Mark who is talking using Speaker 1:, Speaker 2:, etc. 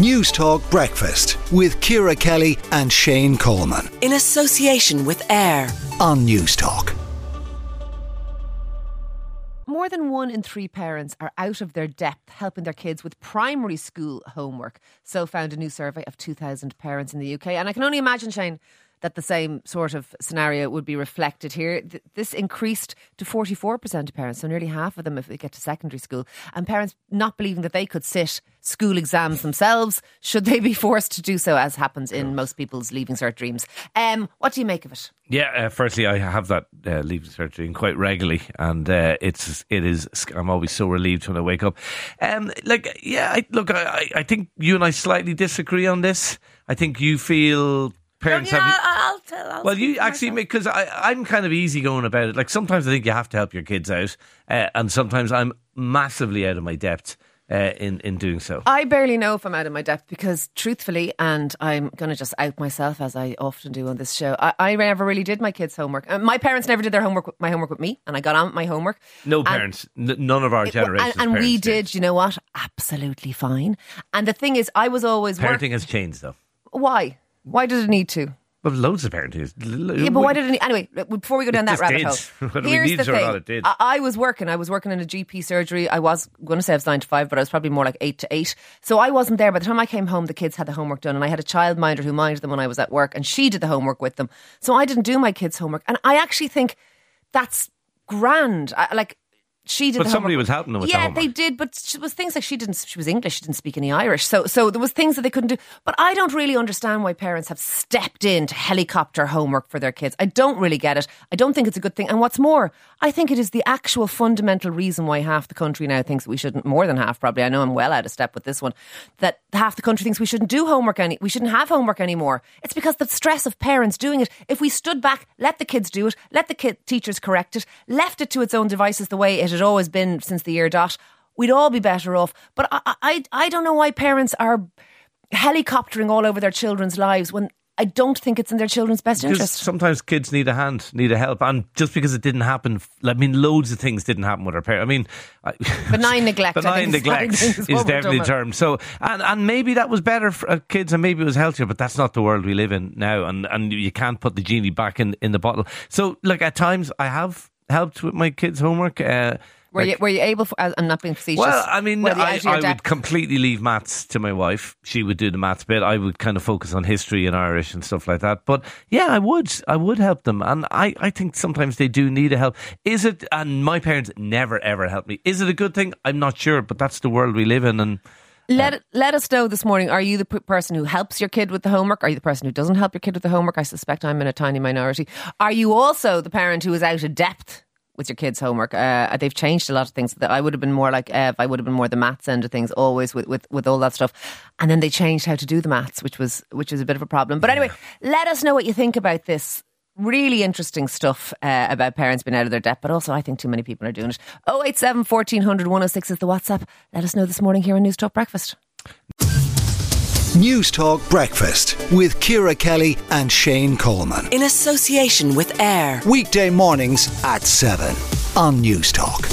Speaker 1: News Talk Breakfast with Ciara Kelly and Shane Coleman
Speaker 2: In association with AIR.
Speaker 1: on News Talk.
Speaker 3: More than one in three parents are out of their depth helping their kids with primary school homework. So found a new survey of 2,000 parents in the UK. And I can only imagine, Shane, that the same sort of scenario would be reflected here. Th- This increased to 44% of parents, so nearly half of them if they get to secondary school. And parents not believing that they could sit school exams themselves, should they be forced to do so, as happens in most people's leaving cert dreams. Um, what do you make of it?
Speaker 4: Yeah, uh, firstly, I have that uh, leaving surgery quite regularly, and uh, it's it is. I'm always so relieved when I wake up. Um, like, yeah, I, look, I- I think you and I slightly disagree on this. I think you feel parents have.
Speaker 3: I'll tell. I'll
Speaker 4: well, you actually because I'm kind of easygoing about it. Like sometimes I think you have to help your kids out, uh, and sometimes I'm massively out of my depth uh, in in doing so.
Speaker 3: I barely know if I'm out of my depth because, truthfully, and I'm going to just out myself as I often do on this show. I, I never really did my kids' homework. Uh, my parents never did their homework, my homework with me, and I got on with my homework.
Speaker 4: No
Speaker 3: And-
Speaker 4: parents, n- none of our generations.
Speaker 3: and, and we
Speaker 4: parents
Speaker 3: did, you know what? Absolutely fine. And the thing is, I was always work-
Speaker 4: Parenting has changed though.
Speaker 3: Why? Why did it need to?
Speaker 4: But loads of parenting.
Speaker 3: Yeah, but why did it? Need, anyway, before we go down that rabbit hole, here's the thing. I, I was working. I was working in a GP surgery. I was going to say I was nine to five, but I was probably more like eight to eight. So I wasn't there. By the time I came home, the kids had the homework done, and I had a childminder who minded them when I was at work, and she did the homework with them. So I didn't do my kids' homework, and I actually think that's grand. I, like. She did
Speaker 4: But somebody
Speaker 3: homework.
Speaker 4: was helping them with the
Speaker 3: yeah,
Speaker 4: homework.
Speaker 3: they did, but she was things like she didn't. She was English. She didn't speak any Irish. So, so there was things that they couldn't do. But I don't really understand why parents have stepped in to helicopter homework for their kids. I don't really get it. I don't think it's a good thing. And what's more, I think it is the actual fundamental reason why half the country now thinks we shouldn't. More than half, probably. I know I'm well out of step with this one. That half the country thinks we shouldn't do homework any. We shouldn't have homework anymore. It's because the stress of parents doing it. If we stood back, let the kids do it, let the kid, teachers correct it, left it to its own devices the way it had always been since the year dot, we'd all be better off. But I, I, I don't know why parents are helicoptering all over their children's lives when I don't think it's in their children's best
Speaker 4: Because
Speaker 3: interest.
Speaker 4: sometimes kids need a hand, need a help, and just because it didn't happen, I mean, loads of things didn't happen with our parents. I mean,
Speaker 3: Benign neglect, I
Speaker 4: benign
Speaker 3: think, is
Speaker 4: neglect
Speaker 3: think is
Speaker 4: is definitely the term. So, and and maybe that was better for uh, kids, and maybe it was healthier, but that's not the world we live in now, and and you can't put the genie back in in the bottle. So, like at times, I have helped with my kids' homework. Uh,
Speaker 3: Were
Speaker 4: like-
Speaker 3: you were you able? For, I'm not being facetious.
Speaker 4: Well, I mean, I, I would completely leave maths to my wife. She would do the maths bit. I would kind of focus on history and Irish and stuff like that. But yeah, I would. I would help them. And I, I think sometimes they do need a help. Is it, and my parents never ever helped me. Is it a good thing? I'm not sure, but that's the world we live in. And
Speaker 3: Let let us know this morning. Are you the p- person who helps your kid with the homework? Are you the person who doesn't help your kid with the homework? I suspect I'm in a tiny minority. Are you also the parent who is out of depth with your kids' homework? Uh, they've changed a lot of things. That I would have been more like Ev. I would have been more the maths end of things, always with, with, with all that stuff. And then they changed how to do the maths, which was which was a bit of a problem. But anyway, let us know what you think about this. Really interesting stuff uh, about parents being out of their debt, but also I think too many people are doing it. 087 1400 106 is the WhatsApp. Let us know this morning here on News Talk Breakfast.
Speaker 1: News Talk Breakfast with Ciara Kelly and Shane Coleman.
Speaker 2: In association with AIR.
Speaker 1: Weekday mornings at 7 on News Talk.